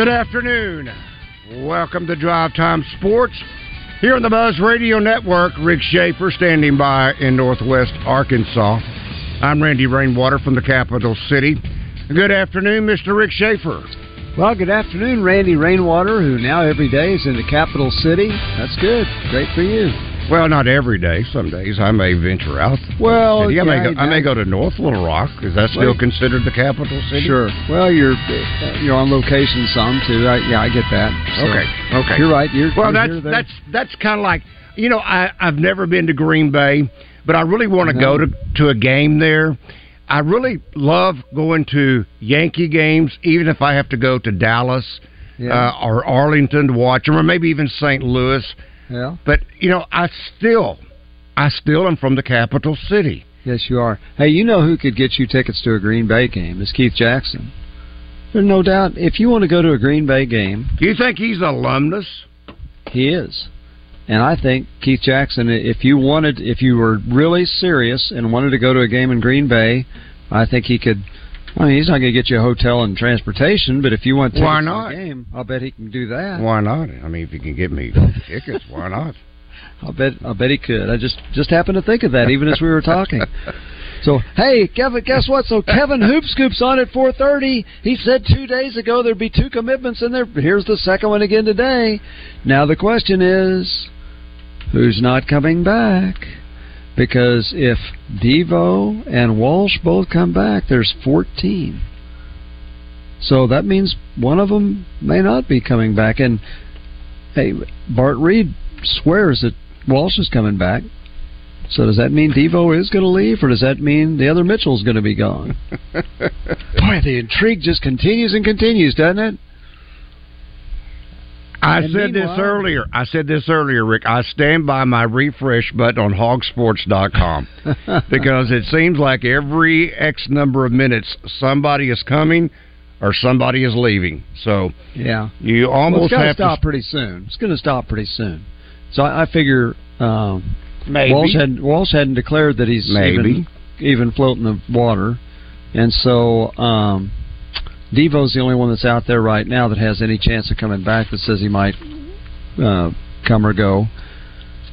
Good afternoon. Welcome to Drive Time Sports. Here on the Buzz Radio Network, Rick Schaefer standing by in Northwest Arkansas. I'm Randy Rainwater from the capital city. Good afternoon, Mr. Rick Schaefer. Well, good afternoon, Randy Rainwater, who now every day is in the capital city. That's good. Great for you. Well, not every day. Some days I may venture out. Well, I, may yeah, go, I may go to North Little Rock. Is that still Well, considered the capital city? Sure. Well, you're you're on location some too. I, yeah, I get that. So, Okay. Okay. You're right. You're Well, you're that's that's that's kind of like you know I I've never been to Green Bay, but I really want to go to to a game there. I really love going to Yankee games, even if I have to go to Dallas Yeah. uh, or Arlington to watch them, or maybe even St. Louis. Yeah. But you know, I still, I still am from the capital city. Yes, you are. Hey, you know who could get you tickets to a Green Bay game? Is Keith Jackson. There's no doubt. If you want to go to a Green Bay game, Do you think he's alumnus? He is. And I think Keith Jackson, if you wanted, if you were really serious and wanted to go to a game in Green Bay, I think he could. I mean, he's not going to get you a hotel and transportation, but if you want Why to not? the game, I'll bet he can do that. Why not? I mean, if you can get me tickets, why not? I'll bet. I'll bet he could. I just just happened to think of that even as we were talking. So hey, Kevin, guess what? So Kevin Hoop Scoop's on at four thirty. He said two days ago there'd be two commitments in there. Here's the second one again today. Now the question is, who's not coming back? Because if Devo and Walsh both come back, there's fourteen. So that means one of them may not be coming back. And hey, Bart Reed swears that Walsh is coming back. So does that mean Devo is going to leave, or does that mean the other Mitchell's going to be gone? Boy, the intrigue just continues and continues, doesn't it? I And said this earlier. I said this earlier, Rick. I stand by my refresh button on hogsports.com because it seems like every X number of minutes somebody is coming or somebody is leaving. So Yeah. you almost it's got to have stop to pretty soon. It's going to stop pretty soon. So I, I figure um, maybe Walsh had Walsh hadn't declared that he's Maybe. even, even floating the water, and so um, Devo's the only one that's out there right now that has any chance of coming back that says he might uh, come or go.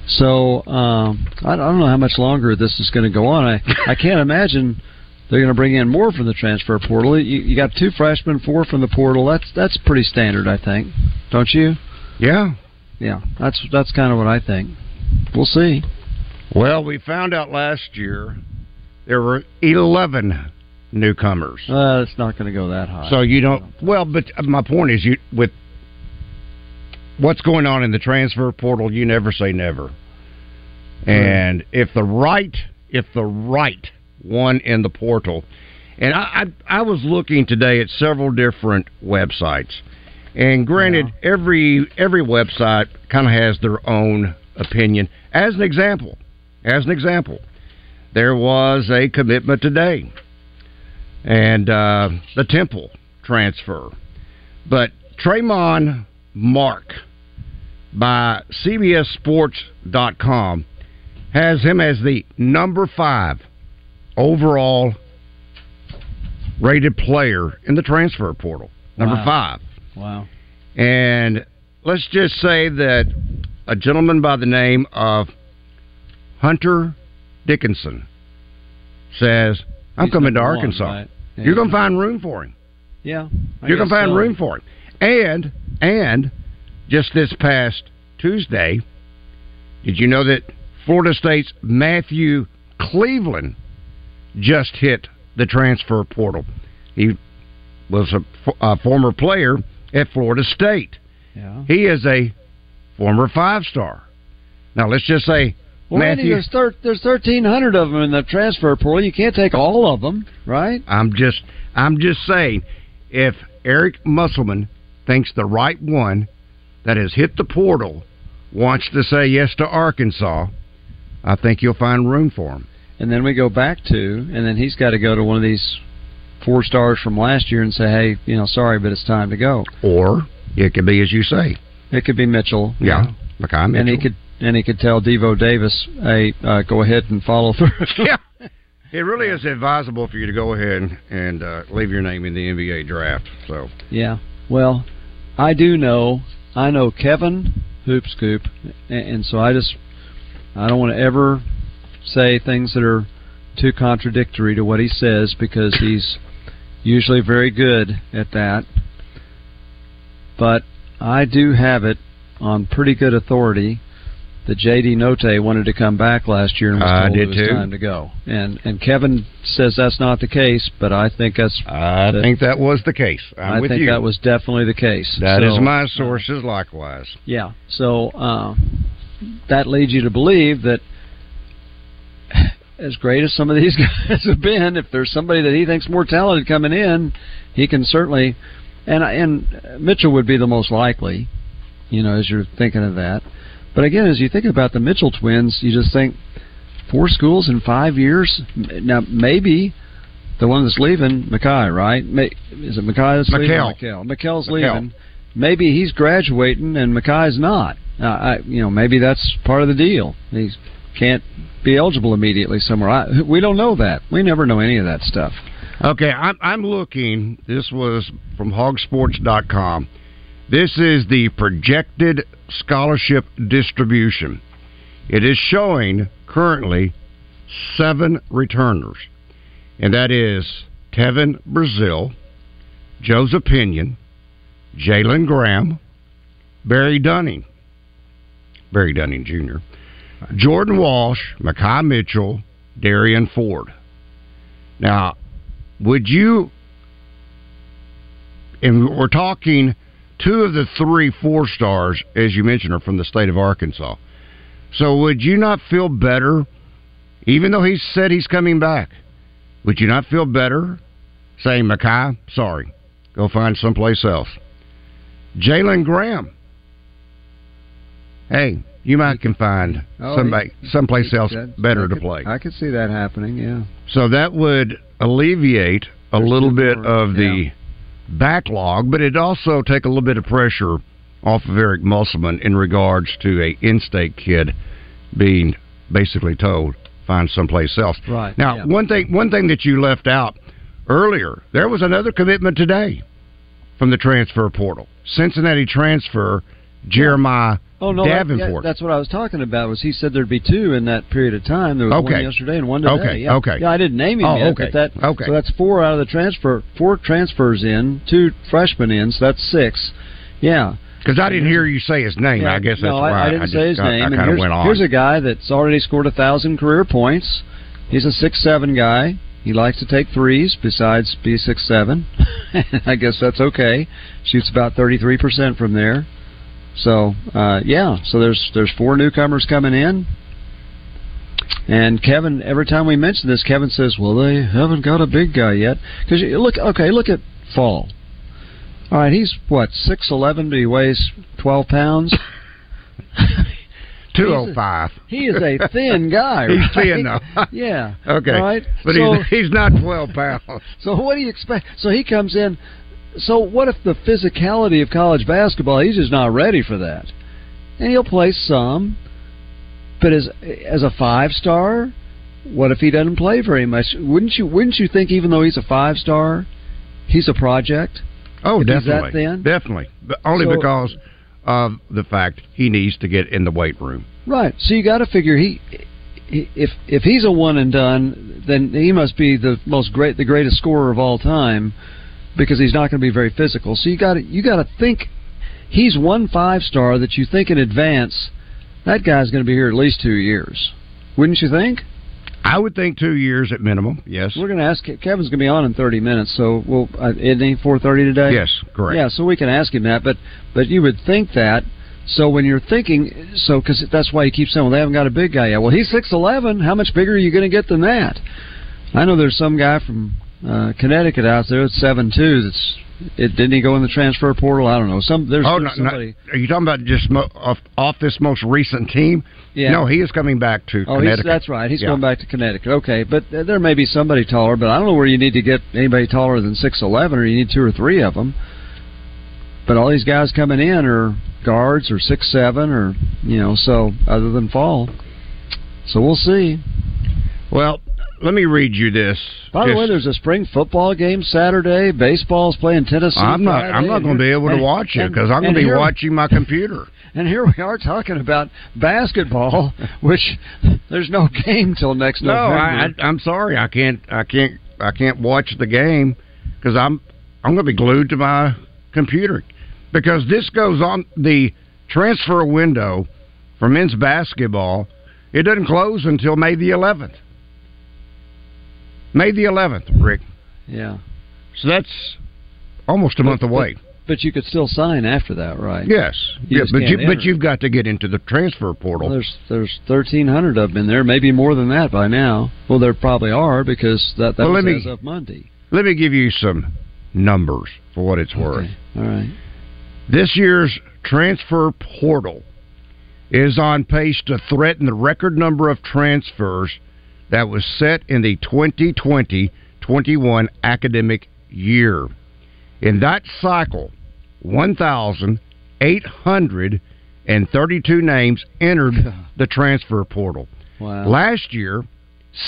So um, I, I don't know how much longer this is going to go on. I I can't imagine they're going to bring in more from the transfer portal. You, you got two freshmen, four from the portal. That's that's pretty standard, I think. Don't you? yeah. Yeah, that's that's kind of what I think. We'll see. Well, we found out last year there were eleven newcomers. Uh, it's not going to go that high. So you don't. Well, but my point is, you with what's going on in the transfer portal, you never say never. And if the right, if the right one in the portal, and I, I, I was looking today at several different websites, and granted, every every website kind of has their own opinion. As an example, as an example, there was a commitment today and uh, the Temple transfer. But Tramon Mark by CBSSports.com has him as the number five overall rated player in the transfer portal. Number Wow. five. Wow. And let's just say that a gentleman by the name of Hunter Dickinson says, I'm coming to number one, Arkansas. right? You're going to find uh, room for him. Yeah, I You're going to find so. room for him. And and just this past Tuesday, did you know that Florida State's Matthew Cleveland just hit the transfer portal? He was a former player at Florida State. Yeah. He is a former five star. Now let's just say Matthew. there's thir- there's thirteen hundred of them in the transfer portal. You can't take all of them, right? I'm just I'm just saying, if Eric Musselman thinks the right one that has hit the portal wants to say yes to Arkansas, I think you'll find room for him. And then we go back to, and then he's got to go to one of these four stars from last year and say, hey, you know, sorry, but it's time to go. Or it could be as you say, It could be Mitchell. yeah, Makhi Mitchell. And he could and he could tell Devo Davis, hey, uh, go ahead and follow through. yeah. It really is advisable for you to go ahead and, and uh, leave your name in the NBA draft. So Yeah. Well, I do know. I know Kevin Hoop Scoop, and, and so I just I don't want to ever say things that are too contradictory to what he says because he's usually very good at that. But I do have it on pretty good authority that J.D. Notae wanted to come back last year and was I did it was too. time to go. And and Kevin says that's not the case, but I think that's I that- think that was the case. I'm I with think you. that was definitely the case. That is So, my sources likewise. Yeah. So uh, that leads you to believe that as great as some of these guys have been, if there's somebody that he thinks more talented coming in, he can certainly. And and Mitchell would be the most likely, you know, as you're thinking of that. But again, as you think about the Mitchell twins, you just think four schools in five years. Now maybe the one that's leaving, Makhi, right? Is it Makhi that's leaving? Makhel. Makhel. Makhel's leaving. Maybe he's graduating and Makhi's not. Uh, I, you know, maybe that's part of the deal. He can't be eligible immediately somewhere. I, we don't know that. We never know any of that stuff. Okay, I'm, I'm looking. This was from hogsports.com. This is the projected scholarship distribution. It is showing currently seven returners, and that is Trevon Brazile, Joseph Pinion, Jalen Graham, Barry Dunning, Barry Dunning Jr., Jordan Walsh, Makhi Mitchell, Derrian Ford. Now, would you and we're talking two of the three four stars as you mentioned are from the state of arkansas so would you not feel better even though he said he's coming back would you not feel better saying Makhi, sorry go find someplace else jalen graham hey you might can find Oh, somebody someplace else That- better I to could- play I could see that happening. Yeah. so that would alleviate a There's little bit more, of the yeah. Backlog, but it also take a little bit of pressure off of Eric Musselman in regards to a in-state kid being basically told find someplace else. Right. Now, yeah. one thing one thing that you left out earlier, there was another commitment today from the transfer portal. Cincinnati transfer Jeremiah Oh no, that- yeah, that's what I was talking about. Was he said there'd be two in that period of time? There was Okay. one yesterday and one today. Okay, yeah. okay. Yeah, I didn't name him Oh, yet, okay, but that okay. so that's four out of the transfer, four transfers in, two freshmen in, so that's six. Yeah. Because I didn't hear you say his name. Yeah, I guess that's no, why I, I didn't just, say his I, name. I kind of here's, went on. here's a guy that's already scored a thousand career points. He's a six seven guy. He likes to take threes besides be six seven. I guess that's okay. Shoots about thirty three percent from there. So uh, yeah, so there's there's four newcomers coming in. And Kevin, every time we mention this, Kevin says, "Well, they haven't got a big guy yet." Because look, okay, look at Fall. All right, he's what six eleven, but he weighs twelve pounds. Two oh five. He is a thin guy. He's right? thin, though. yeah. Okay, Right. but so, he's he's not twelve pounds. so what do you expect? So he comes in. So what if the physicality of college basketball? He's just not ready for that, and he'll play some. But as as a five star, what if he doesn't play very much? Wouldn't you Wouldn't you think even though he's a five star, he's a project? Oh, If he's that definitely, thin? definitely. But only So- because of the fact he needs to get in the weight room. Right. So you got to figure he if if he's a one and done, then he must be the most great, the greatest scorer of all time, because he's not going to be very physical. So you got to you got to think he's one five star that you think in advance. That guy's going to be here at least two years, wouldn't you think? I would think two years at minimum. Yes, we're going to ask. Kevin's going to be on in thirty minutes, so we'll uh, isn't he four thirty today? Yes, correct. Yeah, so we can ask him that, but but you would think that. So when you're thinking, so because that's why you keep saying, well, they haven't got a big guy yet. Well, he's six eleven. How much bigger are you going to get than that? I know there's some guy from uh, Connecticut out there that's seven two. That's it, didn't he go in the transfer portal? I don't know. Some there's, oh, there's no, somebody. No, are you talking about just mo- off, off this most recent team? Yeah. No, he is coming back to oh, Connecticut. that's right. He's yeah. going back to Connecticut. Okay, but there may be somebody taller, but I don't know where you need to get anybody taller than six eleven, or you need two or three of them. But all these guys coming in are guards or six seven, or you know, so other than fall. So we'll see. Well, let me read you this. By Just, the way, there's a spring football game Saturday. Baseball's playing Tennessee. I'm not. Friday, I'm not going to be able to and, watch it because I'm going to be here- watching my computer. And here we are talking about basketball, which there's no game till next No, November. I, I, I'm sorry. I can't. I can't. I can't watch the game because I'm. I'm going to be glued to my computer because this goes on the transfer window for men's basketball. It doesn't close until May the 11th. May the 11th, Rick. yeah, So that's almost a month away. but you could still sign after that, right? Yes, You yeah, but you but enter. you've got to get into the transfer portal. Well, there's there's thirteen hundred of them in there, maybe more than that by now. Well, there probably are because that that Well, was me- as of Monday. Let me give you some numbers for what it's worth. All right. This year's transfer portal is on pace to threaten the record number of transfers that was set in the 2020-21 academic year. In that cycle, 1,832 names entered the transfer portal. Wow. Last year,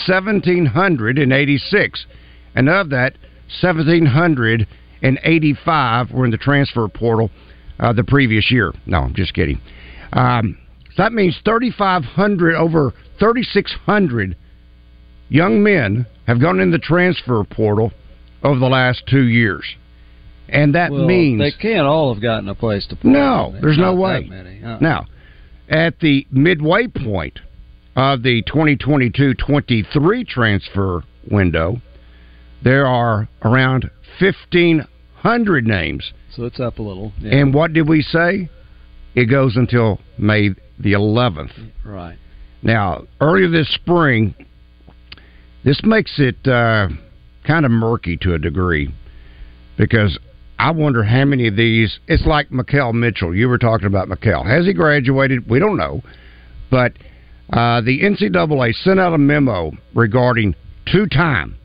1,786. And of that, 1,785 were in the transfer portal uh, the previous year. No, I'm just kidding. Um, so that means 3,500, over 3,600 young men have gone in the transfer portal over the last two years. And that well, means. they can't all have gotten a place to play. No, there's no way. That many. Uh, Now, at the midway point of the 2022-23 transfer window, there are around 1,500 names. so it's up a little. Yeah. And what did we say? It goes until May the 11th. right. Now, earlier this spring, this makes it uh, kind of murky to a degree because I wonder how many of these. It's like Makhel Mitchell. You were talking about Makhel. Has he graduated? We don't know. But uh, the NCAA sent out a memo regarding two time,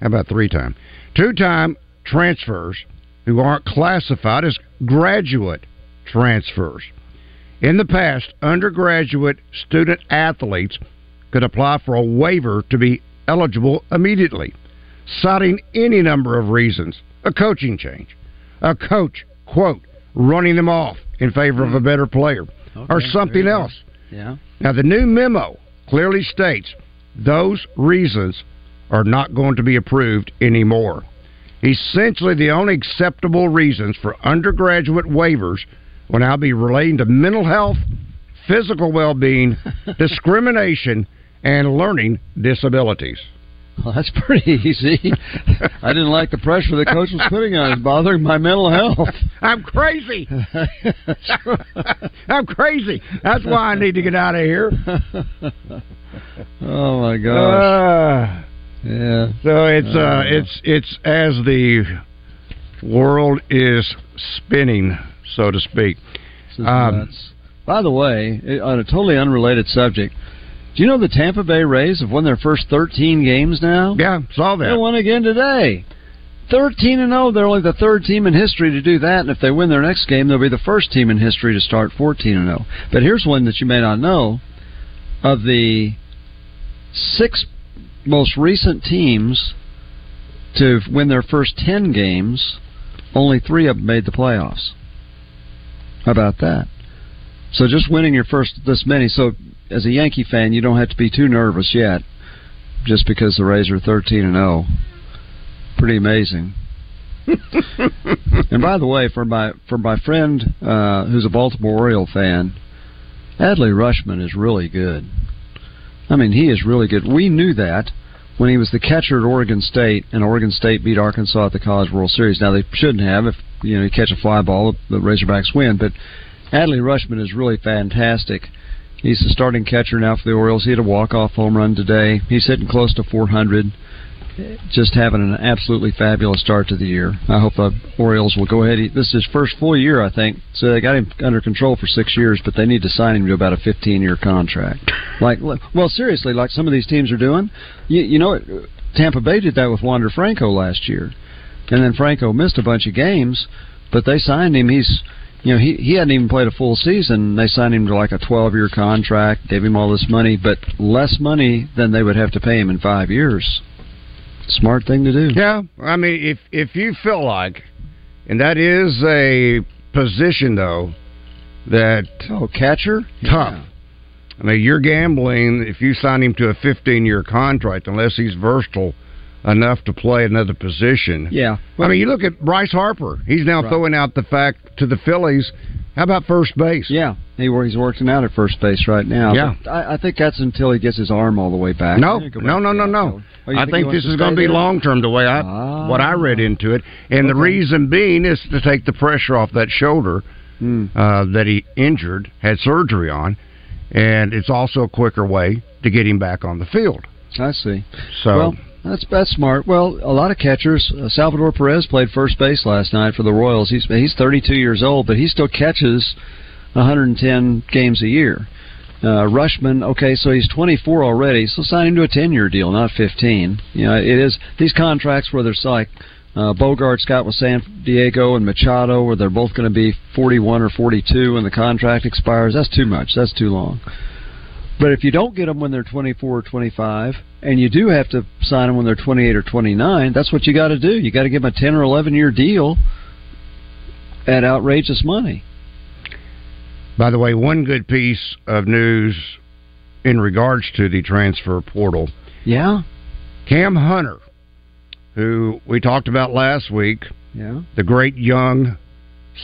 how about three time? Two time transfers who aren't classified as graduate transfers. In the past, undergraduate student athletes could apply for a waiver to be eligible immediately, citing any number of reasons a coaching change, a coach, quote, running them off in favor of a better player, or something else. Yeah. Now, the new memo clearly states those reasons are not going to be approved anymore. Essentially, the only acceptable reasons for undergraduate waivers will now be relating to mental health, physical well being, discrimination, and learning disabilities. Well, that's pretty easy. I didn't like the pressure the coach was putting on. It's bothering my mental health. I'm crazy. I'm crazy. That's why I need to get out of here. oh my gosh. Uh, yeah. So it's uh, Uh. it's it's as the world is spinning, so to speak. Um. By the way, on a totally unrelated subject, do you know the Tampa Bay Rays have won their first 13 games now? Yeah, saw that. They won again today. 13 and 0. They're only the third team in history to do that, and if they win their next game, they'll be the first team in history to start 14 and 0. But here's one that you may not know: of the six most recent teams to win their first 10 games, only three of them made the playoffs. How about that? So just winning your first this many. So as a Yankee fan, you don't have to be too nervous yet, just because the Rays are thirteen and zero. Pretty amazing. and by the way, for my for my friend uh, who's a Baltimore Oriole fan, Adley Rutschman is really good. I mean, he is really good. We knew that when he was the catcher at Oregon State, and Oregon State beat Arkansas at the College World Series. Now they shouldn't have. If you know you catch a fly ball, the Razorbacks win. But Adley Rutschman is really fantastic. He's the starting catcher now for the Orioles. He had a walk-off home run today. He's hitting close to 400 just having an absolutely fabulous start to the year. I hope the Orioles will go ahead. This is his first full year, I think. So they got him under control for six years, but they need to sign him to about a 15-year contract. Like, well, seriously, like some of these teams are doing. You, you know, Tampa Bay did that with Wander Franco last year, and then Franco missed a bunch of games, but they signed him. He's you know, he he hadn't even played a full season. They signed him to like a 12 year contract, gave him all this money, but less money than they would have to pay him in five years. Smart thing to do. Yeah, I mean, if if you feel like, and that is a position though that oh catcher tough. Yeah. I mean, you're gambling if you sign him to a 15 year contract unless he's versatile enough to play another position. Yeah. Well, I mean, you look at Bryce Harper. He's now right. throwing out the fact to the Phillies. How about first base? Yeah, he he's working out at first base right now. Yeah, I, I, think that's until he gets his arm all the way back. No, no, no, no, no. Oh, I think, think this is going to be long term. The way I ah. what I read into it, and okay. the reason being is to take the pressure off that shoulder mm. uh, that he injured, had surgery on, and it's also a quicker way to get him back on the field. I see. So. Well, that's that's smart. Well, a lot of catchers. Uh, Salvador Perez played first base last night for the Royals. He's he's 32 years old, but he still catches 110 games a year. Uh, Rutschman, okay, so he's 24 already, so sign him to a 10-year deal, not 15. You know, it is these contracts where there's like uh, Bogaerts got with San Diego and Machado, where they're both going to be 41 or 42 when the contract expires. That's too much. That's too long. But if you don't get them when they're 24 or 25, and you do have to sign them when they're 28 or 29, that's what you got to do. You got to give them a 10 or 11 year deal at outrageous money. By the way, one good piece of news in regards to the transfer portal. Yeah. Cam Hunter, who we talked about last week. Yeah. The great young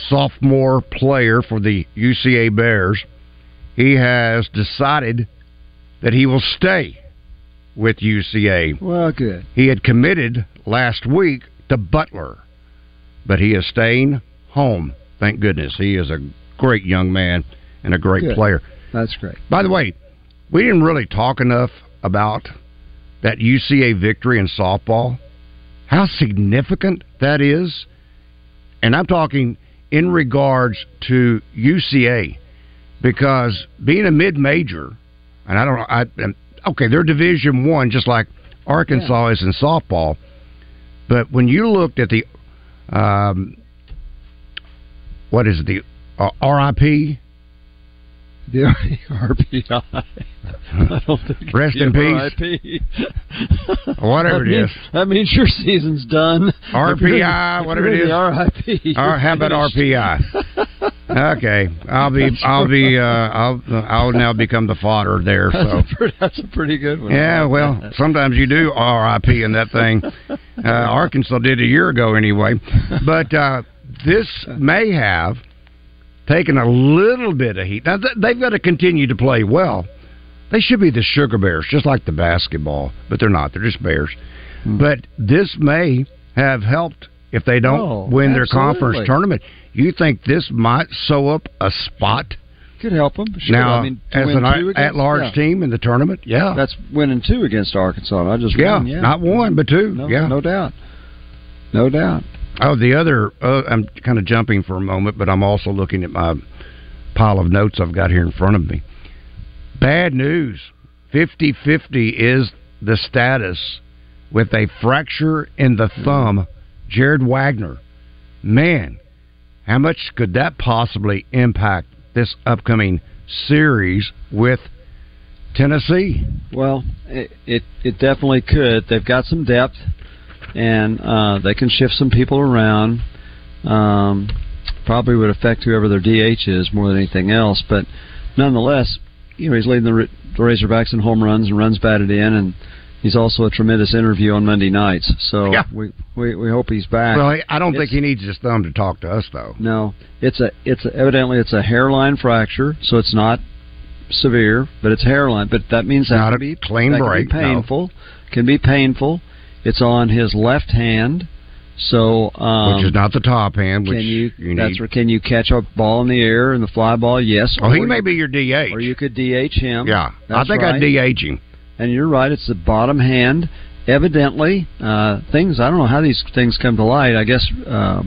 sophomore player for the UCA Bears. He has decided that he will stay with UCA. Well, good. He had committed last week to Butler, but he is staying home. Thank goodness. He is a great young man and a great Good. player. That's great. By the way, we didn't really talk enough about that UCA victory in softball. How significant that is. And I'm talking in regards to UCA because being a mid major, and I don't know, I, okay, they're Division One, just like Arkansas yeah. is in softball. But when you looked at the, um, what is it, the uh, RIP. The RPI. I don't think Rest in peace. whatever it is. That means your season's done. RPI, whatever it is. RIP. Or how about RPI? okay, I'll be, I'll be, uh, I'll, I'll now become the fodder there. That's so a pretty, that's a pretty good one. Yeah, well, sometimes you do RIP in that thing. Uh, Arkansas did a year ago anyway, but uh, this may have taken a little bit of heat. Now they've got to continue to play well. They should be the Sugar Bears, just like the basketball, but they're not. They're just Bears. Hmm. But this may have helped if they don't oh, win absolutely. their conference tournament. You think this might sew up a spot? Could help them. Sure. Now, I mean, as an at-large yeah. team in the tournament, yeah, that's winning two against Arkansas. I just yeah, won, yeah, not one but two. No, yeah, no doubt, no doubt. Oh, the other, uh, I'm kind of jumping for a moment, but I'm also looking at my pile of notes I've got here in front of me. Bad news 50 50 is the status with a fracture in the thumb. Jared Wegner. Man, how much could that possibly impact this upcoming series with Tennessee? Well, it, it, it definitely could. They've got some depth and uh, they can shift some people around. Um, probably would affect whoever their DH is more than anything else. But nonetheless, you know, he's leading the, the Razorbacks in home runs and runs batted in, and he's also a tremendous interview on Monday nights. So Yeah. we, we we hope he's back. Well, I don't think he needs his thumb to talk to us, though. no, it's a it's a, evidently it's a hairline fracture, so it's not severe, but it's hairline. But that means that Not can a be clean that break, Can be painful. Can be painful. It's on his left hand, so um, which is not the top hand, which can you, that's need. where can you catch a ball in the air and the fly ball? Yes. Oh, he may you- be your DH. Or you could DH him. yeah, I think right. I'd DH him. And you're right; it's the bottom hand. Evidently, uh, things I don't know how these things come to light. I guess uh,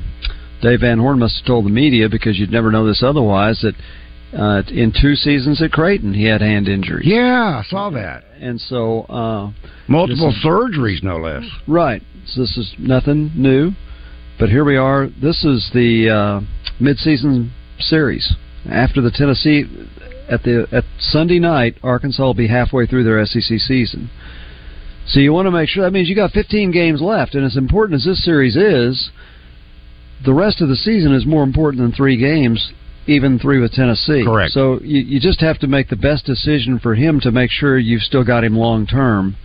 Dave Van Horn must have told the media because you'd never know this otherwise. That uh, in two seasons at Creighton, he had hand injuries. Yeah, I saw that. And so, uh, Multiple is- surgeries, no less. right. So this is nothing new, but here we are. This is the uh, midseason series after the Tennessee at the at Sunday night. Arkansas will be halfway through their SEC season. So you want to make sure that means you got 15 games left, and as important as this series is, the rest of the season is more important than three games, even three with Tennessee. Correct. So you, you just have to make the best decision for him to make sure you've still got him long term,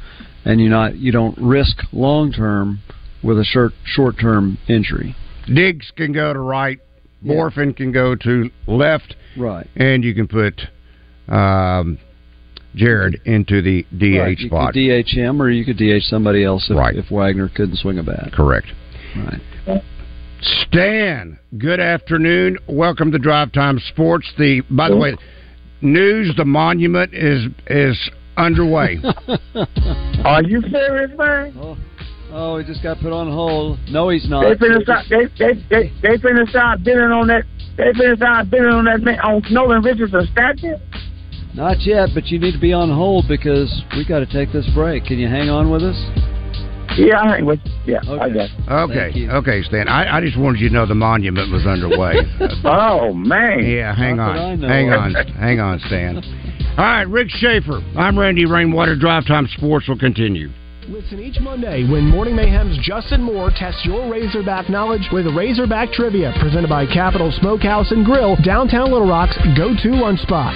and you not you don't risk long term with a short short term injury. Diggs can go to right. Yeah. Morfin can go to left, Right. and you can put um, Jared into the DH right. You spot. could DH him, or you could DH somebody else if, Right. if Wegner couldn't swing a bat. Correct. Right. Stan, good afternoon. Welcome to Drive Time Sports. The by the way, news the monument is is underway. Are you serious, man? oh, oh, he just got put on hold. No, he's not. They finna start. They they they they finna start bidding on that. They finna start bidding on that man on Nolan Richardson statue. Not yet, but you need to be on hold because we got to take this break. Can you hang on with us? Yeah, I ain't with. Yeah, I Okay. guess. Okay, okay, Stan. I, I just wanted you to know the monument was underway. Oh man. yeah, hang Not on, hang on, hang on, Stan. All right, Rick Schaefer. I'm Randy Rainwater. Drive Time Sports will continue. Listen each Monday when Morning Mayhem's Justin Moore tests your Razorback knowledge with Razorback Trivia, presented by Capital Smokehouse and Grill, downtown Little Rock's go-to lunch spot.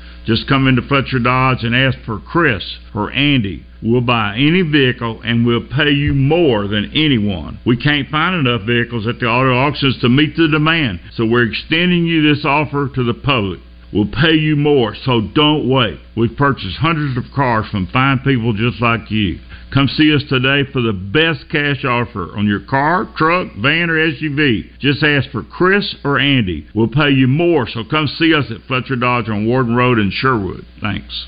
Just come into Fletcher Dodge and ask for Chris or Andy. We'll buy any vehicle and we'll pay you more than anyone. We can't find enough vehicles at the auto auctions to meet the demand, so we're extending you this offer to the public. We'll pay you more, so don't wait. We've purchased hundreds of cars from fine people just like you. Come see us today for the best cash offer on your car, truck, van, or SUV. Just ask for Chris or Andy. We'll pay you more, so come see us at Fletcher Dodge on Warden Road in Sherwood. Thanks.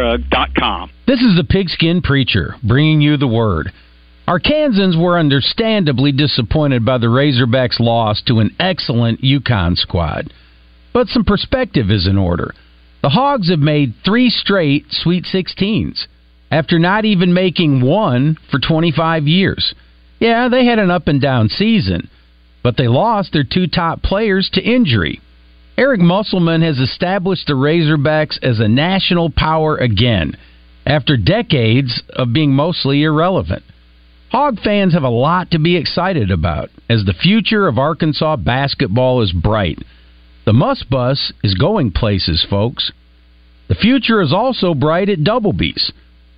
This is the Pigskin Preacher bringing you the word. Arkansans were understandably disappointed by the Razorbacks' loss to an excellent UConn squad. But some perspective is in order. The Hogs have made three straight Sweet 16s after not even making one for 25 years. Yeah, they had an up and down season, but they lost their two top players to injury. Eric Musselman has established the Razorbacks as a national power again after decades of being mostly irrelevant. Hog fans have a lot to be excited about as the future of Arkansas basketball is bright. The Must Bus is going places, folks. The future is also bright at Doublebees,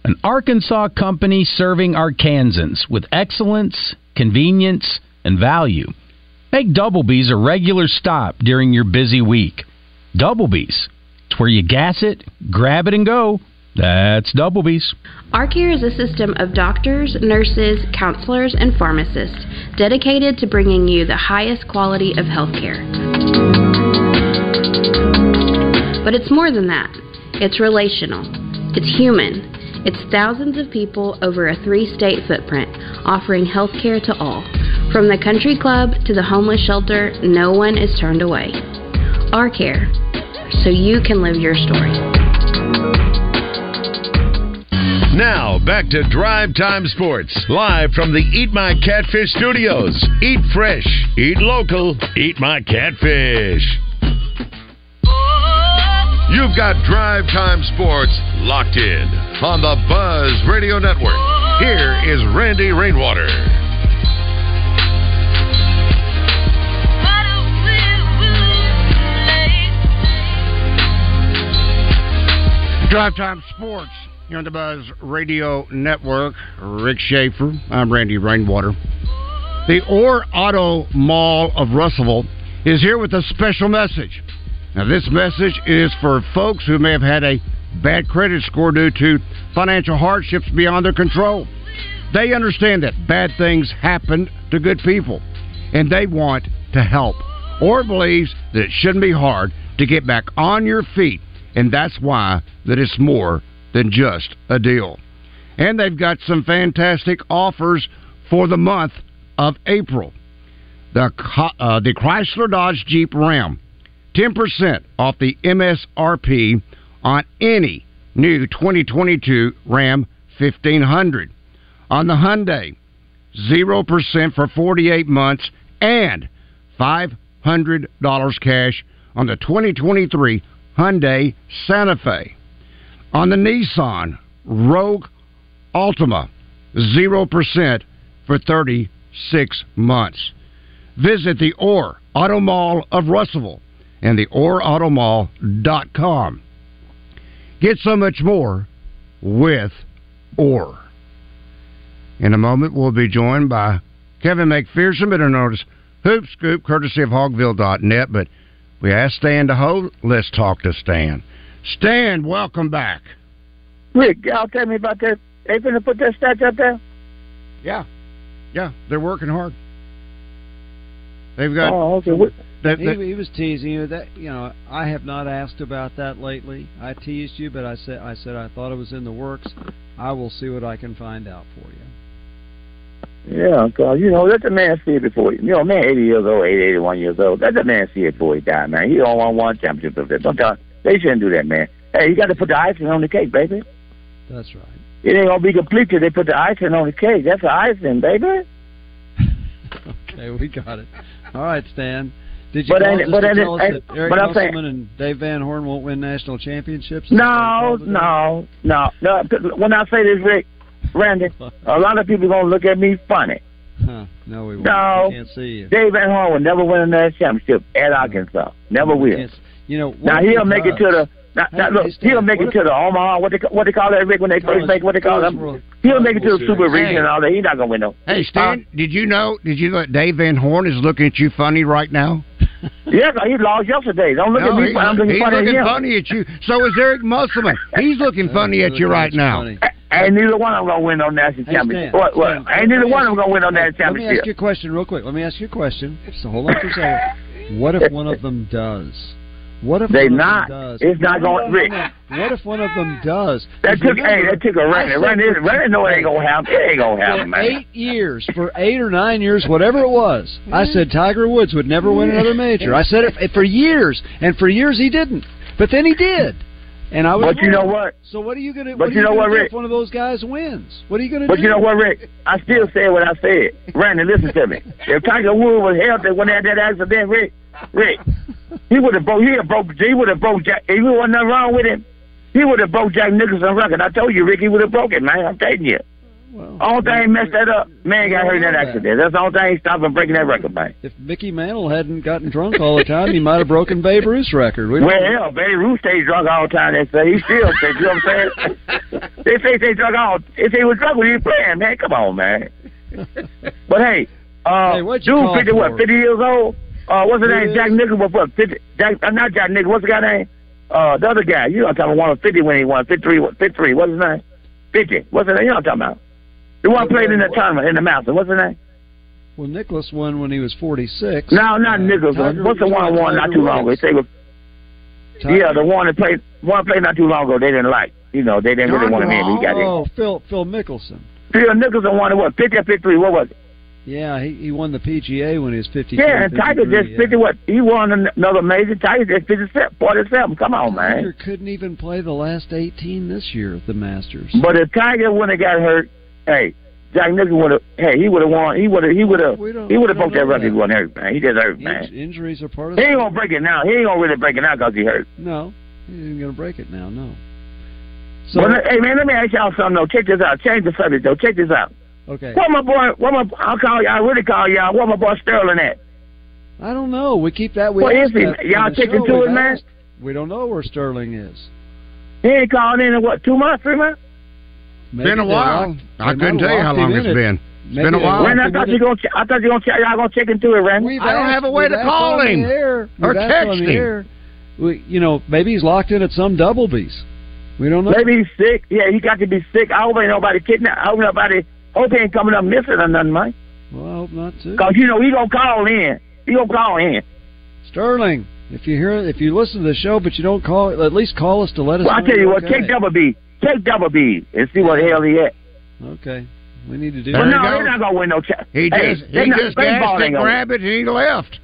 an Arkansas company serving Arkansans with excellence, convenience, and value. Make Double Doublebees a regular stop during your busy week. Double Doublebees. It's where you gas it, grab it, and go. That's Double Doublebees. ARcare is a system of doctors, nurses, counselors, and pharmacists dedicated to bringing you the highest quality of healthcare. But it's more than that. It's relational. It's human. It's thousands of people over a three state footprint offering health care to all. From the country club to the homeless shelter, no one is turned away. ARcare, so you can live your story. Now, back to Drive Time Sports, live from the Eat My Catfish studios. Eat fresh, eat local, eat my catfish. You've got Drive Time Sports locked in on the Buzz Radio Network. Here is Randy Rainwater. Drive Time Sports here on the Buzz Radio Network. Rick Schaefer. I'm Randy Rainwater. The Orr Auto Mall of Russellville is here with a special message. Now, this message is for folks who may have had a bad credit score due to financial hardships beyond their control. They understand that bad things happen to good people, and they want to help. Or believes that it shouldn't be hard to get back on your feet, and that's why that it's more than just a deal. And they've got some fantastic offers for the month of April. The uh, the Chrysler Dodge Jeep Ram, ten percent off the MSRP on any new 2022 Ram 1500. On the Hyundai, zero percent for 48 months and five hundred dollars cash on the 2023 Hyundai Santa Fe. On the Nissan Rogue Altima, 0% for 36 months. Visit the Orr Auto Mall of Russellville and the OrrAutomall.com. Get so much more with Orr. In a moment, we'll be joined by Kevin McPherson, better known as Hoop Scoop, courtesy of Hogville.net. But we asked Stan to hold. Let's talk to Stan. Stan, welcome back. Rick, y'all tell me about that. They finna put that statue up there? Yeah. Yeah, they're working hard. They've got. Oh, okay. What, that, that, he, he, was teasing you that you know I have not asked about that lately. I teased you, but I said I said I thought it was in the works. I will see what I can find out for you. Yeah, cause you know let the man see it before you know man eighty years old, 80, 81 years old. Let the man see it before he die, man. He don't want one championship of that. Don't tell, they shouldn't do that, man. Hey, you got to put the icing on the cake, baby. That's right. It ain't gonna be complete till they put the icing on the cake. That's the icing, baby. okay, we got it. All right, Stan. Did you but call just but to tell us that Eric Musselman and Dave Van Horn won't win national championships? No, no, no, no. When I say this, Rick, Randy, a lot of people gonna look at me funny. Huh. No, we won't. No, we can't see you. Dave Van Horn will never win a national championship at Arkansas. Never will. You know, now he'll make it to the now, now look, he'll make it to the Omaha. What they what they call that, Rick? When they first make what they call them, he'll make it to the Super Region and all that. He's not gonna win no. Hey, Stan, uh, did you know? Did you know that Dave Van Horn is looking at you funny right now? yeah, he lost yesterday. Don't look no, at me. He, I'm looking he's funny looking at him. funny at you. So is Eric Musselman. He's looking funny at you right now. Ain't neither one of them gonna win no national hey, championship. What? What? Ain't neither one of them gonna win no national championship. Let me ask you a question real quick. Let me ask you a question. So hold on for a second. What if one of them does? What if they one not? Of them does? It's not going. Rick. What if one of them does? That took. Remember, hey, that took a run. Run. Run. No, it ain't gonna happen. It ain't gonna happen, man. Eight years, for eight or nine years, whatever it was, I mm. said Tiger Woods would never win another major. I said it for years, and for years he didn't. But then he did. And I was But you know what? So what are you gonna? But what you know what, Rick? If one of those guys wins, what are you gonna do? but you know what, Rick? I still said what I said. Randy, listen to me. If Tiger Woods was healthy when they had that accident, Rick, Rick, he would have broke. He have broke. He would have broke Jack. If there wasn't nothing wrong with him, he would have broke Jack Nicholson record. I told you, Rick, he would have broke it, man. I'm telling you. Well, only thing messed that up, man got hurt in that accident. That's the only thing stopped him breaking that record, man. If Mickey Mantle hadn't gotten drunk all the time, he might have broken Babe Ruth's record. We well, hell, Babe Ruth stays drunk all the time. They say he still stays. You know what I'm saying? they say he stays drunk all. If he was drunk when he was playing, man, come on, man. but hey, Uh, Hey, dude, fifty what? Fifty years old. Uh, what's his Who name? Jack Nicholson. What? Fifty? Jack? Uh, not Jack Nicholson. What's the guy name? Uh, the other guy. You know, what I'm talking about. One fifty when he won. 53, 53. What's his name? Fifty. What's his name? You know, what I'm talking about. The one played in the tournament in the mountain. What's his name? Well, Nicklaus won when he was 46. No, not Uh. Tiger- What's the one who won not Tiger too long ago? They Tiger- yeah, the one that played one played not too long ago. They didn't like. You know, they didn't really want him in. He got in. Oh, Phil Phil Mickelson. Phil Nicholson won it, what, 50 or 53? What was it? Yeah, he, he won the PGA when he was 50. Yeah, and Tiger 53, just yeah. 50 what? He won another major. Tiger just 57, 47. Come on, man. Tiger couldn't even play the last 18 this year at the Masters. But if Tiger wouldn't have got hurt, hey, Jack Nicklaus would have, hey, he would have won. He would have, he would have, he would have broke that record. He won man. He hurt, man. In- injuries are part of He ain't gonna break it now. He ain't gonna really break it now because he hurt. No, he ain't going to break it now, no. So, but hey, man, let me ask y'all something though. Check this out. Change the subject though. Check this out. okay. What my boy? What my? I'll call y'all. I really call y'all. What my boy Sterling at? I don't know. We keep that. We What is he? Y'all taking to it, man? We don't know where Sterling is. He ain't called in in what? Two months? Three months? Maybe been a while. locked- I couldn't tell you how long him it's in it. been. Maybe been a while. locked When I thought you it. gonna, ch- I thought you gonna, ch- y'all gonna check into it, Randy. We've I don't asked- have a way to call on the him. Or text him. We, you know, maybe he's locked in at some Doublebees. We don't know. Maybe he's sick. Yeah, he got to be sick. I hope ain't nobody kidnapped. I hope nobody. Hope he ain't coming up missing or nothing, man. Well, I hope not too. Cause you know he gonna call in. He gonna call in. Sterling, if you hear, if you listen to the show but you don't call, at least call us to let us. Well, I know tell you you're what, okay. take double B, take double B, and see what the hell he at. Okay, we need to do. There But no, go. they're not gonna win no. Cha- He hey, just he not- just baseball gassed ain't it, gonna grab and he left.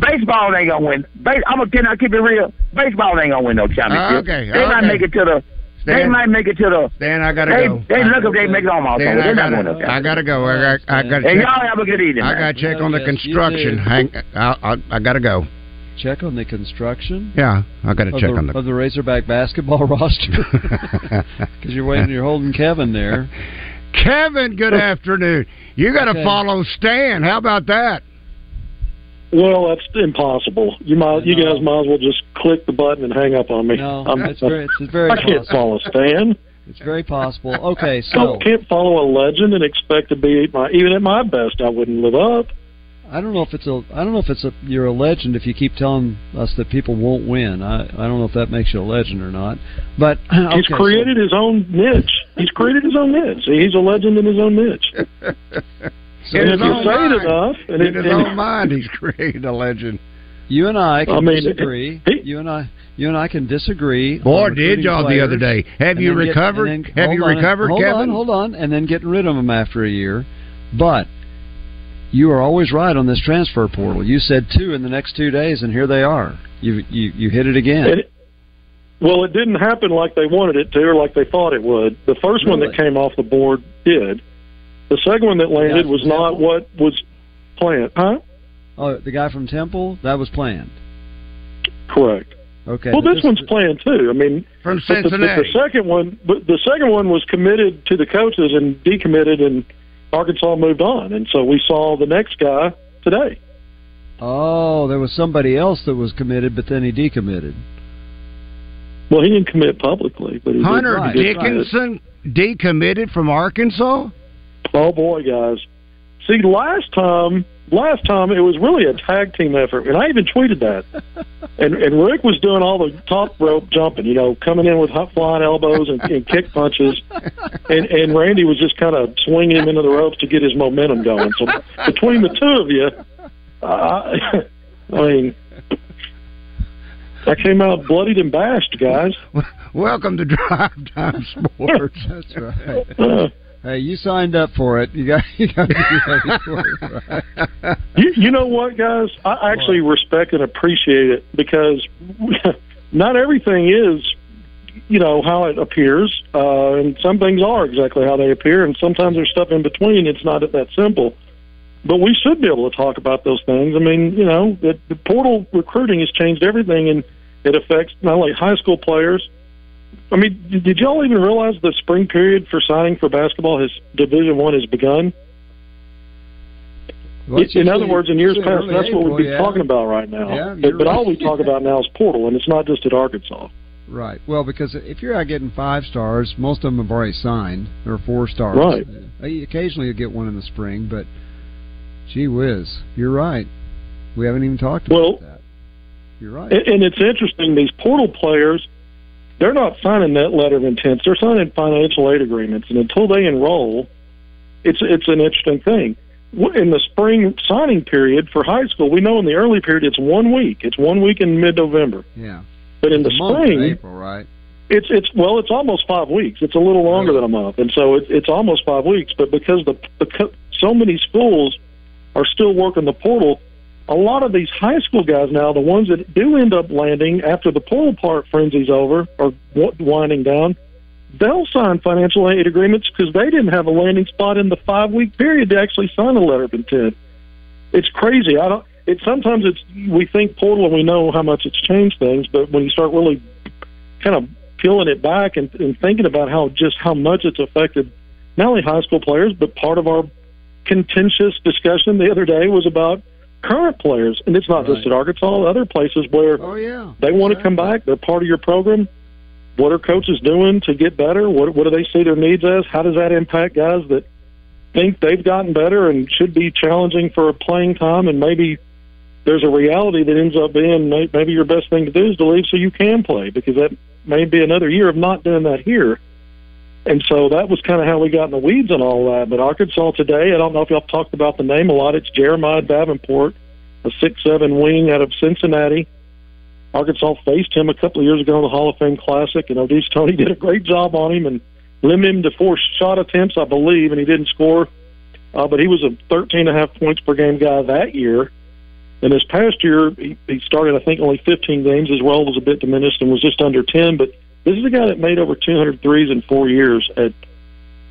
Baseball ain't gonna win. Base, I'm gonna can I keep it real. Baseball ain't gonna win no championship. Okay, they might make it to the. They might make it to the. Stan, I gotta They go. they look if they make it home also. Stan, They're not going gotta. I gotta go. I got, I got to And check. y'all have a good evening. I man. got to check oh, on the Yes, you construction. Hang, I, I, I got to go. Check on the construction Yeah, I got to check the, on the. of the Razorback basketball roster because you're waiting. You're holding Kevin there. Kevin, good afternoon. You got to Okay. follow Stan. How about that? Well, that's impossible. You might, you guys might as well just click the button and hang up on me. No, I'm- it's very, it's very I can't possible. follow Stan. It's very possible. Okay, So so can't follow a legend and expect to be my even at my best. I wouldn't live up. I don't know if it's a. I don't know if it's a. You're a legend if you keep telling us that people won't win. I I don't know if that makes you a legend or not. But okay, He's created his own niche. He's created his own niche. See, he's a legend in his own niche. So, and In if his you own say mind. it enough, and, In it, his and own mind, he's created a legend. you and I can I mean, disagree. he- you and I. You and I can disagree. Boy, did y'all the other day. Have you then get- recovered? then- Have hold you on, recovered, hold Kevin? on, hold on, and then getting rid of them after a year. But you are always right on this transfer portal. You said two in the next two days, and here they are. You you you hit it again. it- well, it didn't happen like they wanted it to, or like they thought it would. The first one that came off the board did. The second one that landed Yeah, was from not what was planned. Huh? oh, the guy from Temple that was planned. Correct. Okay. well, but this, one's planned too. I mean, From but the, but Cincinnati. the second one, but the second one was committed to the coaches and decommitted, and Arkansas moved on. And so we saw the next guy today. Oh, there was somebody else that was committed, but then he decommitted. Well, he didn't commit publicly, but he Hunter Right, did. Dickinson decommitted from Arkansas. Oh boy, guys! See, last time, last time it was really a tag team effort, and I even tweeted that. and and Rick was doing all the top rope jumping, you know, coming in with hot flying elbows and, and kick punches, and and Randy was just kind of swinging him into the ropes to get his momentum going. So between the two of you, uh, I mean. I came out bloodied and bashed, guys. Welcome to Drive Time Sports. That's right. Uh, Hey, you signed up for it. You got you got to be ready for it. Right? You, you know what, guys? I actually respect and appreciate it because not everything is, you know, how it appears, uh, and some things are exactly how they appear, and sometimes there's stuff in between. It's not that simple. But we should be able to talk about those things. I mean, you know, the, the portal recruiting has changed everything, and it affects not only high school players. I mean, did, y'all even realize the spring period for signing for basketball has Division One has begun? Well, in other words, in years past, that's what we'd be yeah. talking about right now. Yeah, but but all we talk about now is portal, and it's not just at Arkansas. Right. Well, because if you're out getting five stars, most of them have already signed or four stars. Right. Uh, occasionally you get one in the spring, but Gee whiz, you're right. We haven't even talked about Well, that. You're right. And it's interesting. These portal players, they're not signing that letter of intent. They're signing financial aid agreements, and until they enroll, it's it's an interesting thing. In the spring signing period for high school, we know in the early period it's one week. It's one week in mid-November. Yeah. But in It's the a month in spring, April, right? it's it's well, it's almost five weeks. It's a little longer than a month, and so it, it's almost five weeks. But because the because so many schools are still working the portal, a lot of these high school guys now, the ones that do end up landing after the portal part frenzy's over or winding down, they'll sign financial aid agreements because they didn't have a landing spot in the five week period to actually sign a letter of intent. It's crazy. I don't. It sometimes it's we think portal and we know how much it's changed things, but when you start really kind of peeling it back and, and thinking about how just how much it's affected not only high school players, but part of our contentious discussion the other day was about current players, and it's not just at Arkansas, other places where oh yeah they want to come back. They're part of your program. What are coaches doing to get better? What what do they see their needs as? How does that impact guys that think they've gotten better and should be challenging for playing time? And maybe there's a reality that ends up being maybe your best thing to do is to leave so you can play because that may be another year of not doing that here. And so that was kind of how we got in the weeds on all that. But Arkansas today, I don't know if y'all talked about the name a lot. It's Jeremiah Davenport, a six-seven wing out of Cincinnati. Arkansas faced him a couple of years ago in the Hall of Fame Classic, and Au'Diese Toney did a great job on him and limited him to four shot attempts, I believe, and he didn't score. Uh, but he was a 13 and a half points per game guy that year. And this past year, he, he started, I think, only 15 games. His role was a bit diminished and was just under 10. But this is a guy that made over 200 threes in four years at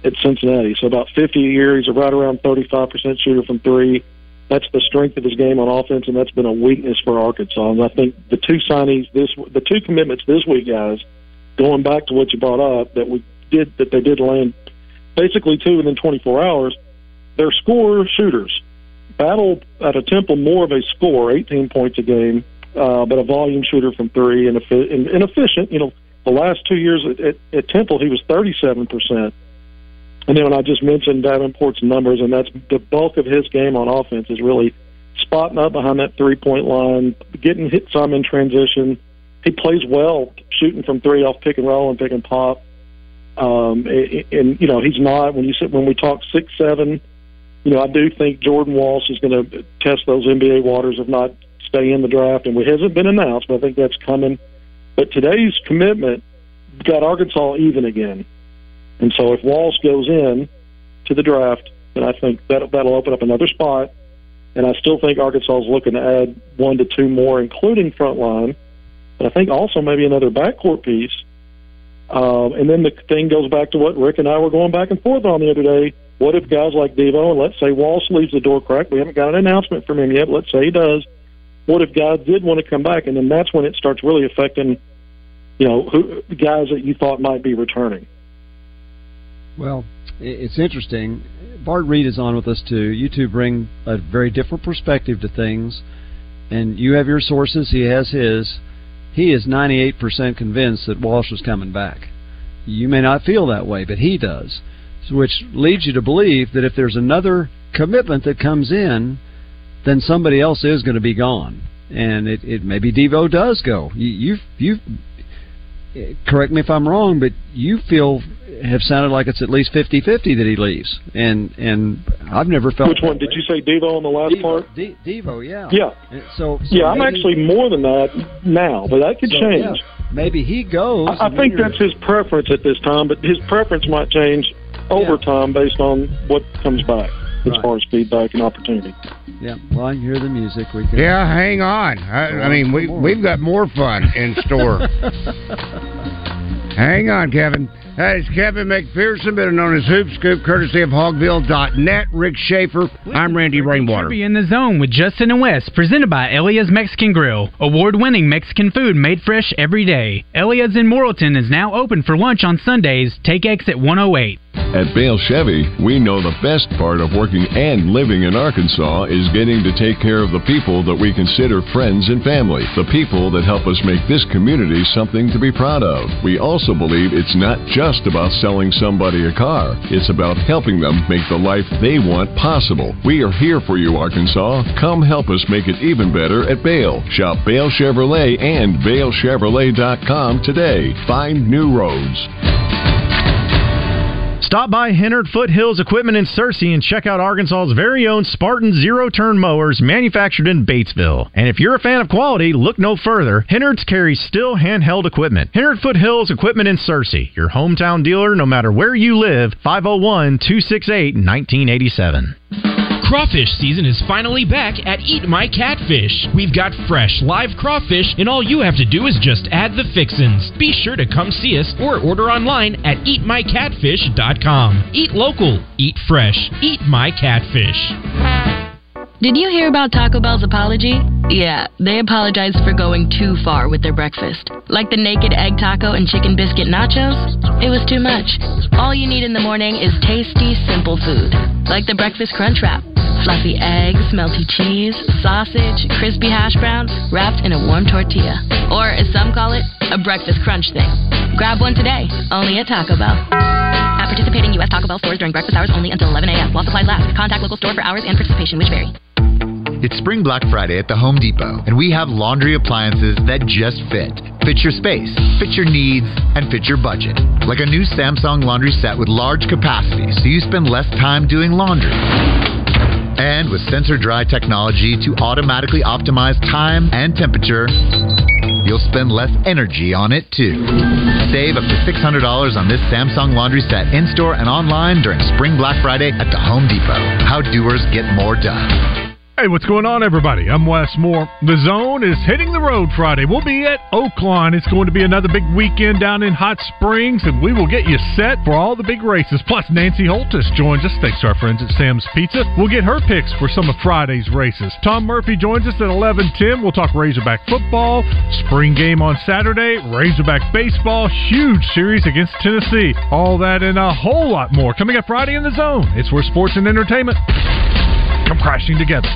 at Cincinnati. So about 50 a year. He's a right around 35% shooter from three. That's the strength of his game on offense, and that's been a weakness for Arkansas. And I think the two signees this, the two commitments this week, guys, going back to what you brought up, that we did that they did land basically two within 24 hours. They're score shooters. Battle at a Temple more of a score, 18 points a game, uh, but a volume shooter from three and, and, and efficient. You know, the last two years at, at, at Temple, he was 37 percent. And then when I just mentioned Davenport's numbers, and that's the bulk of his game on offense is really spotting up behind that three point line, getting hit some in transition. He plays well shooting from three off pick and roll and pick and pop. Um, and, and you know he's not when you sit when we talk six seven. You know I do think Jordan Walsh is going to test those NBA waters if not stay in the draft, and it hasn't been announced, but I think that's coming. But today's commitment got Arkansas even again. And so if Walsh goes in to the draft, then I think that that'll open up another spot. And I still think Arkansas is looking to add one to two more, including front line. But I think also maybe another backcourt piece. Um, and then the thing goes back to what Rick and I were going back and forth on the other day. What if guys like Devo and let's say Walsh leaves the door cracked? We haven't got an announcement from him yet. Let's say he does. What if guys did want to come back? And then that's when it starts really affecting, you know, who guys that you thought might be returning. Well, it's interesting. Bart Reed is on with us too. You two bring a very different perspective to things, and you have your sources. He has his. He is 98% convinced that Walsh is coming back. You may not feel that way, but he does, which leads you to believe that if there's another commitment that comes in, then somebody else is going to be gone, and it, it maybe Devo does go. You, you've you've correct me if I'm wrong, but you feel have sounded like it's at least 50-50 that he leaves, and and I've never felt Which one did you say, Devo, on the last part? De- Devo, yeah, Yeah. And So, so yeah, I'm actually more than that now, but that could so, change. yeah, maybe he goes. I, I think that's his preference at this time, but his preference might change over time based on what comes back as Right. far as feedback and opportunity. Yeah, well, I can hear the music. We can. Yeah, hang on. I, I mean, we we've got more fun in store. hang on, Kevin. That is Kevin McPherson, better known as Hoop Scoop, courtesy of Hogville.net. Rick Shaeffer. I'm Randy Rainwater. Be in the zone with Justin and Wes, presented by Elia's Mexican Grill, award-winning Mexican food made fresh every day. Elia's in Morrilton is now open for lunch on Sundays. Take exit 108. At Bale oh Chevy, we know the best part of working and living in Arkansas is getting to take care of the people that we consider friends and family, the people that help us make this community something to be proud of. We also believe it's not just just about selling somebody a car. It's about helping them make the life they want possible. We are here for you, Arkansas. Come help us make it even better at Bale. Shop Bale Chevrolet and BaleChevrolet.com today. Find new roads. Stop by Hennard Foothills Equipment in Searcy and check out Arkansas's very own Spartan zero turn mowers manufactured in Batesville. And if you're a fan of quality, look no further. Hennard's carries Stihl handheld equipment. Hennard Foothills Equipment in Searcy, your hometown dealer no matter where you live, 501 268 1987. Crawfish season is finally back at Eat My Catfish. We've got fresh, live crawfish, and all you have to do is just add the fixins. Be sure to come see us or order online at eatmycatfish.com. Eat local, eat fresh, eat my catfish. Did you hear about Taco Bell's apology? Yeah, they apologized for going too far with their breakfast. Like the naked egg taco and chicken biscuit nachos? It was too much. All you need in the morning is tasty, simple food. Like the breakfast crunch wrap. Fluffy eggs, melty cheese, sausage, crispy hash browns, wrapped in a warm tortilla. Or, as some call it, a breakfast crunch thing. Grab one today, only at Taco Bell. At participating U.S. Taco Bell stores during breakfast hours only until 11 a.m. While supplies last. Contact local store for hours and participation, which vary. It's Spring Black Friday at the Home Depot, and we have laundry appliances that just fit. Fit your space, fit your needs, and fit your budget. Like a new Samsung laundry set with large capacity, so you spend less time doing laundry. And with sensor dry technology to automatically optimize time and temperature, you'll spend less energy on it too. Save up to $600 on this Samsung laundry set in store and online during Spring Black Friday at the Home Depot. How doers get more done. Hey, what's going on, everybody? I'm Wes Moore. The Zone is hitting the road Friday. We'll be at Oaklawn. It's going to be another big weekend down in Hot Springs, and we will get you set for all the big races. Plus, Nancy Holthus joins us thanks to our friends at Sam's Pizza. We'll get her picks for some of Friday's races. Tom Murphy joins us at 11:10. We'll talk Razorback football, spring game on Saturday, Razorback baseball, huge series against Tennessee. All that and a whole lot more coming up Friday in the Zone. It's where sports and entertainment come crashing together.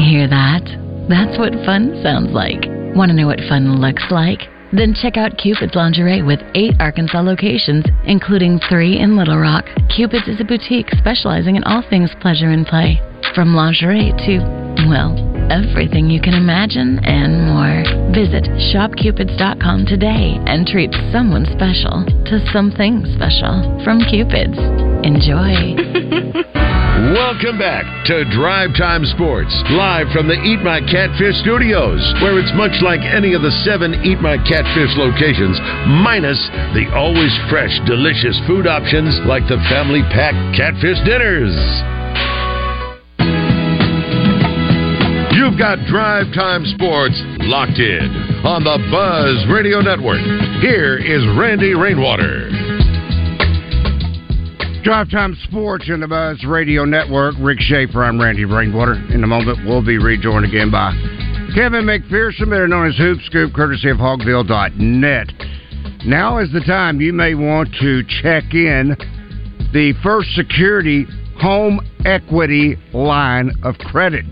Hear that? That's what fun sounds like. Want to know what fun looks like? Then check out Cupid's Lingerie with eight Arkansas locations, including three in Little Rock. Cupid's is a boutique specializing in all things pleasure and play, from lingerie to, well, everything you can imagine and more. Visit shopcupids.com today and treat someone special to something special from Cupid's. Enjoy. Welcome back to Drive Time Sports, live from the Eat My Catfish studios, where it's much like any of the seven Eat My Catfish locations, minus the always fresh, delicious food options like the family pack catfish dinners. You've got Drive Time Sports locked in on the Buzz Radio Network. Here is Randy Rainwater. Drive Time Sports in the Buzz Radio Network. Rick Shaeffer, I'm Randy Rainwater. In a moment, we'll be rejoined again by Kevin McPherson, better known as Hoop Scoop, courtesy of Hogville.net. Now is the time you may want to check in the First Security Home Equity line of credit.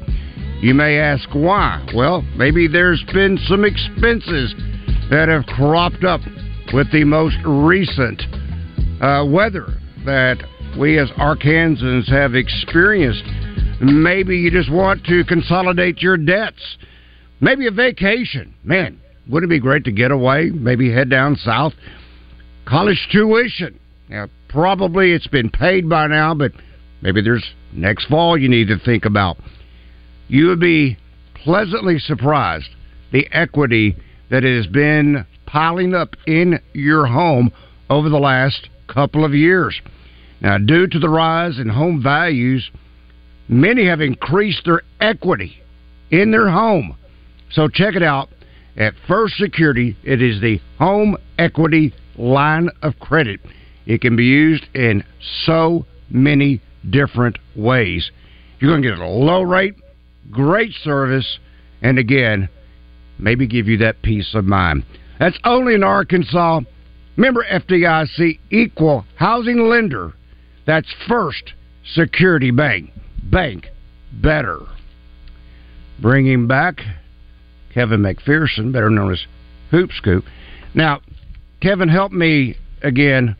You may ask why. Well, maybe there's been some expenses that have cropped up with the most recent uh, weather that we as Arkansans have experienced. Maybe you just want to consolidate your debts. Maybe a vacation. Man, wouldn't it be great to get away? Maybe head down south. College tuition. Now, probably it's been paid by now, but maybe there's next fall you need to think about. You would be pleasantly surprised the equity that has been piling up in your home over the last couple of years. Now, due to the rise in home values, many have increased their equity in their home. So check it out at First Security. It is the home equity line of credit. It can be used in so many different ways. You're going to get a low rate, great service, and again, maybe give you that peace of mind. That's only in Arkansas. Member FDIC, equal housing lender. That's First Security Bank. Bank better. Bringing back Kevin McPherson, better known as Hoop Scoop. Now, Kevin, help me again,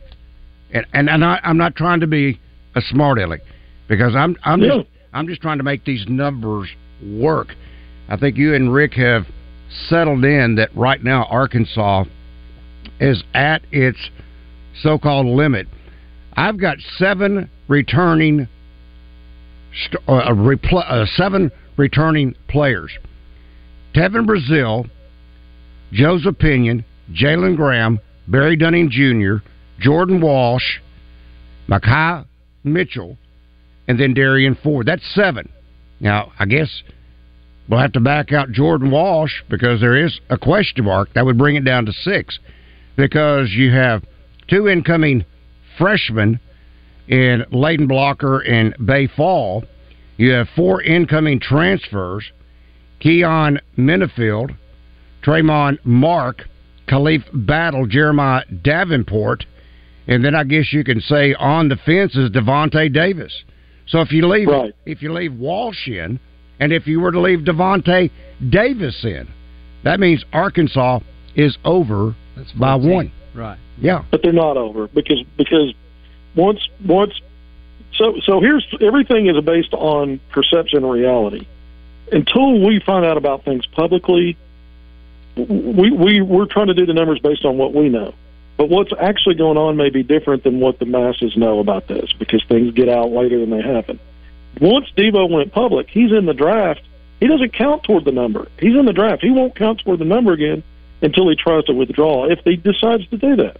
and and, and I, I'm not trying to be a smart aleck because I'm I'm Yeah. just I'm just trying to make these numbers work. I think you and Rick have settled in that right now Arkansas is at its so-called limit. I've got seven returning uh, repl- uh, seven returning players. Trevon Brazile, Joseph Pinion, Jalen Graham, Barry Dunning Jr., Jordan Walsh, Makhi Mitchell, and then Derrian Ford. That's seven. Now, I guess we'll have to back out Jordan Walsh because there is a question mark. That would bring it down to six because you have two incoming freshmen in Layden Blocker and Baye Fall. You have four incoming transfers Keyon Menifield, Tramon Mark, Khalif Battle, Jeremiah Davenport, and then I guess you can say on the fence is Davonte Davis. So if you leave if you leave Walsh in, and if you were to leave Davonte Davis in, that means Arkansas is over by one. Right. Yeah. but they're not over because because once once so so here's everything is based on perception and reality. Until we find out about things publicly, we we we're trying to do the numbers based on what we know. But what's actually going on may be different than what the masses know about this because things get out later than they happen. Once Devo went public, he's in the draft. He doesn't count toward the number. He's in the draft. He won't count toward the number again until he tries to withdraw if he decides to do that.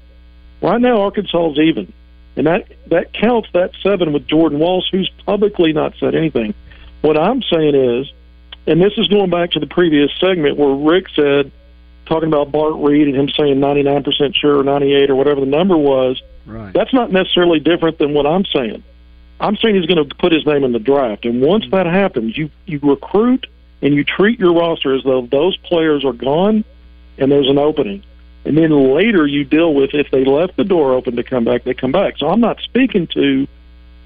Right now, Arkansas is even, and that that counts that seven with Jordan Walsh, who's publicly not said anything. What I'm saying is, and this is going back to the previous segment where Rick said, talking about Bart Reed and him saying 99% sure or 98 or whatever the number was. Right. That's not necessarily different than what I'm saying. I'm saying he's going to put his name in the draft, and once mm-hmm. that happens, you you recruit and you treat your roster as though those players are gone and there's an opening. And then later you deal with if they left the door open to come back, they come back. So I'm not speaking to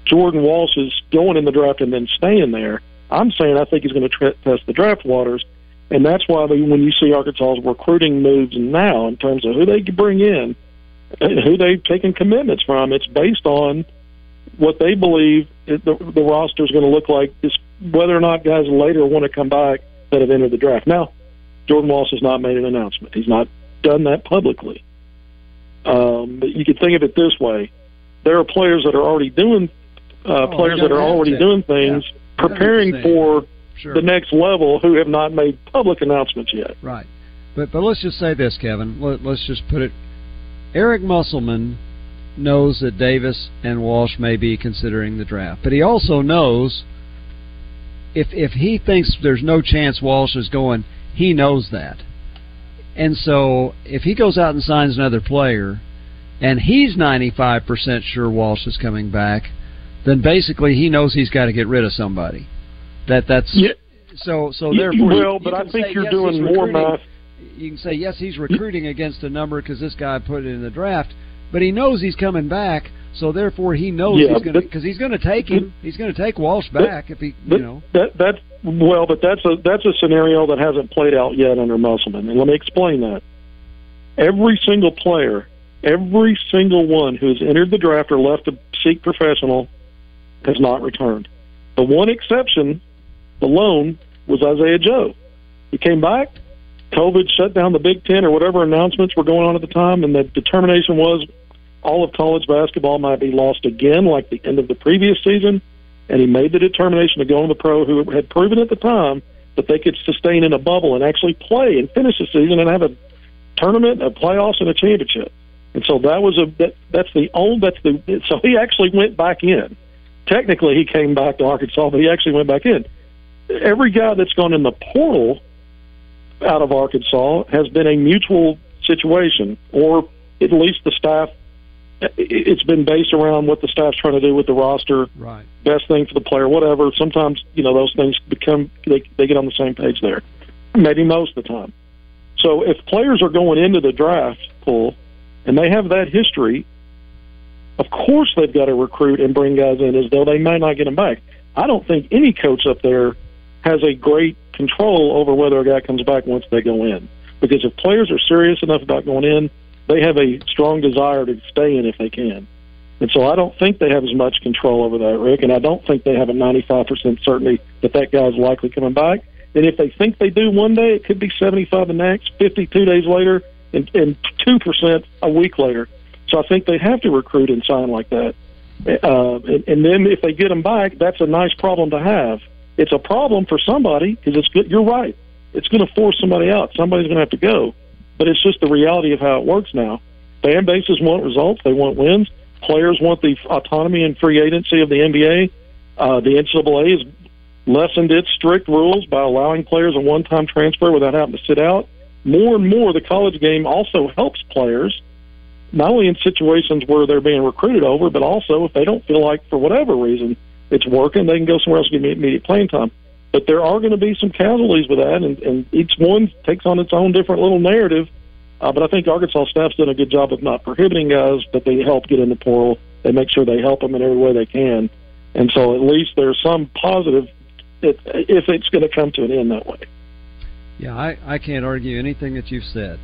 Jordan Walsh's going in the draft and then staying there. I'm saying I think he's going to tra- test the draft waters, and that's why they, when you see Arkansas's recruiting moves now in terms of who they bring in, who they've taken commitments from, it's based on what they believe the, the roster is going to look like, is whether or not guys later want to come back that have entered the draft. Now, Jordan Walsh has not made an announcement. He's not done that publicly. Um, but you could think of it this way: there are players that are already doing, uh, Oh, players that are already doing things, Yeah. preparing 100%. for Sure. the next level, who have not made public announcements yet. Right. But but let's just say this, Kevin. Let, let's just put it. Eric Musselman knows that Davis and Walsh may be considering the draft, but he also knows if if he thinks there's no chance Walsh is going, he knows that. And so if he goes out and signs another player, and he's 95% sure Walsh is coming back, then basically he knows he's got to get rid of somebody. That that's yeah. so so therefore. well, you but I think you're yes, doing more math. You can say yes, he's recruiting against a number because this guy put it in the draft, but he knows he's coming back, so therefore he knows Yeah, he's going to because he's going to take him. He's going to take Walsh But- back if he, you But know. that that's well, but that's a that's a scenario that hasn't played out yet under Musselman, and let me explain that. Every single player, every single one who's entered the draft or left to seek professional, has not returned. The one exception, the lone, was Isaiah Joe. He came back. COVID shut down the Big Ten or whatever announcements were going on at the time, and the determination was all of college basketball might be lost again, like the end of the previous season. And he made the determination to go on the pro, who had proven at the time that they could sustain in a bubble and actually play and finish the season and have a tournament, a playoffs, and a championship. And so that was a that, that's the only that's the so he actually went back in. Technically, he came back to Arkansas, but he actually went back in. Every guy that's gone in the portal out of Arkansas has been a mutual situation, or at least the staff. It- It's been based around what the staff's trying to do with the roster, Right. best thing for the player, whatever. Sometimes you know those things become they they get on the same page there, maybe most of the time. So if players are going into the draft pool and they have that history, of course they've got to recruit and bring guys in as though they may not get them back. I don't think any coach up there has a great control over whether a guy comes back once they go in. Because if players are serious enough about going in, they have a strong desire to stay in if they can. And so I don't think they have as much control over that, Rick, and I don't think they have a 95% certainty that that guy's likely coming back. And if they think they do one day, it could be 75 the next, 52 days later, and, and 2% a week later. So I think they have to recruit and sign like that. Uh, and, and then if they get them back, that's a nice problem to have. It's a problem for somebody because it's good. You're right. It's going to force somebody out. Somebody's going to have to go. But it's just the reality of how it works now. Fan bases want results. They want wins. Players want the autonomy and free agency of the NBA. Uh, the NCAA has lessened its strict rules by allowing players a one-time transfer without having to sit out. More and more, the college game also helps players, not only in situations where they're being recruited over, but also if they don't feel like, for whatever reason, it's working, they can go somewhere else and get immediate playing time. But there are going to be some casualties with that, and, and each one takes on its own different little narrative. Uh, but I think Arkansas staff's done a good job of not prohibiting guys, but they help get in the portal. They make sure they help them in every way they can. And so at least there's some positive if, if it's going to come to an end that way. Yeah, I, I can't argue anything that you've said.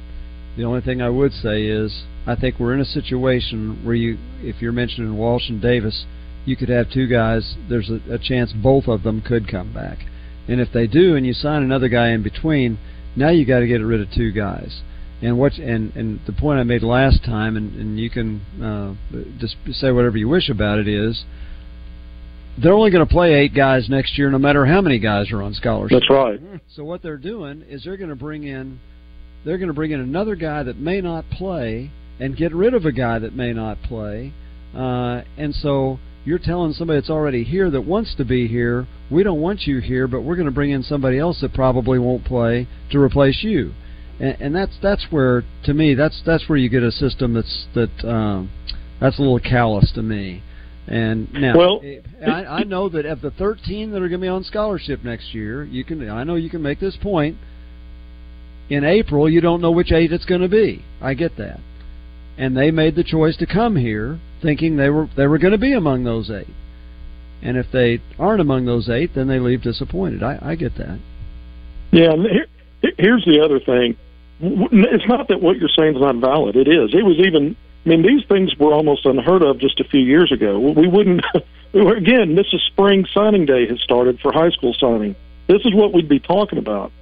The only thing I would say is I think we're in a situation where you, if you're mentioning Walsh and Davis, you could have two guys. There's a, a chance both of them could come back, and if they do, and you sign another guy in between, now you got to get rid of two guys. And what and and the point I made last time, and and you can uh, just say whatever you wish about it is, they're only going to play eight guys next year, no matter how many guys are on scholarship. That's right. So what they're doing is they're going to bring in they're going to bring in another guy that may not play and get rid of a guy that may not play, uh, and so you're telling somebody that's already here that wants to be here, we don't want you here, but we're going to bring in somebody else that probably won't play to replace you and, and that's that's where to me that's that's where you get a system that's that um, that's a little callous to me. And now, well, I, I know that of the 13 that are going to be on scholarship next year, you can. I know you can make this point. In April, you don't know which eight it's going to be. I get that, and they made the choice to come here thinking they were they were going to be among those eight. And if they aren't among those eight, then they leave disappointed. I, I get that. Yeah, here, here's the other thing it's not that what you're saying is not valid. It is. It was even. I mean, these things were almost unheard of just a few years ago. We wouldn't. again, this is spring signing day has started for high school signing. This is what we'd be talking about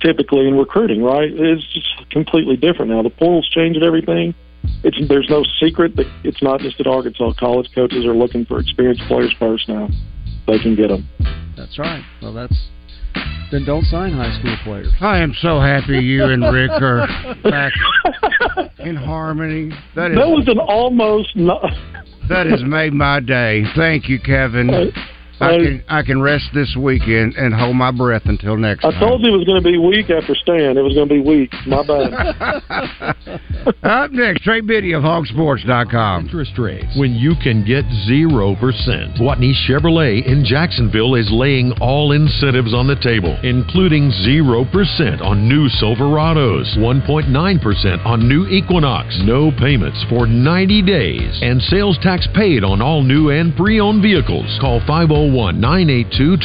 typically in recruiting, right? It's just completely different now. The portal's changed everything. It's there's no secret that it's not just at Arkansas. College coaches are looking for experienced players first now. They can get them. That's right. Well, that's then don't sign high school players. I am so happy you and Rick are back in harmony. That, is, that was an almost. Not... that has made my day. Thank you, Kevin. Uh, I can I can rest this weekend and hold my breath until next I time. told you it was going to be weak after Stan. It was going to be weak. My bad. Up next, Trey Biddy of HawgSports.com. Interest rates when you can get 0%. Gwatney Chevrolet in Jacksonville is laying all incentives on the table, including 0% on new Silverados, 1.9% on new Equinox, no payments for 90 days, and sales tax paid on all new and pre owned vehicles. Call oh 501 982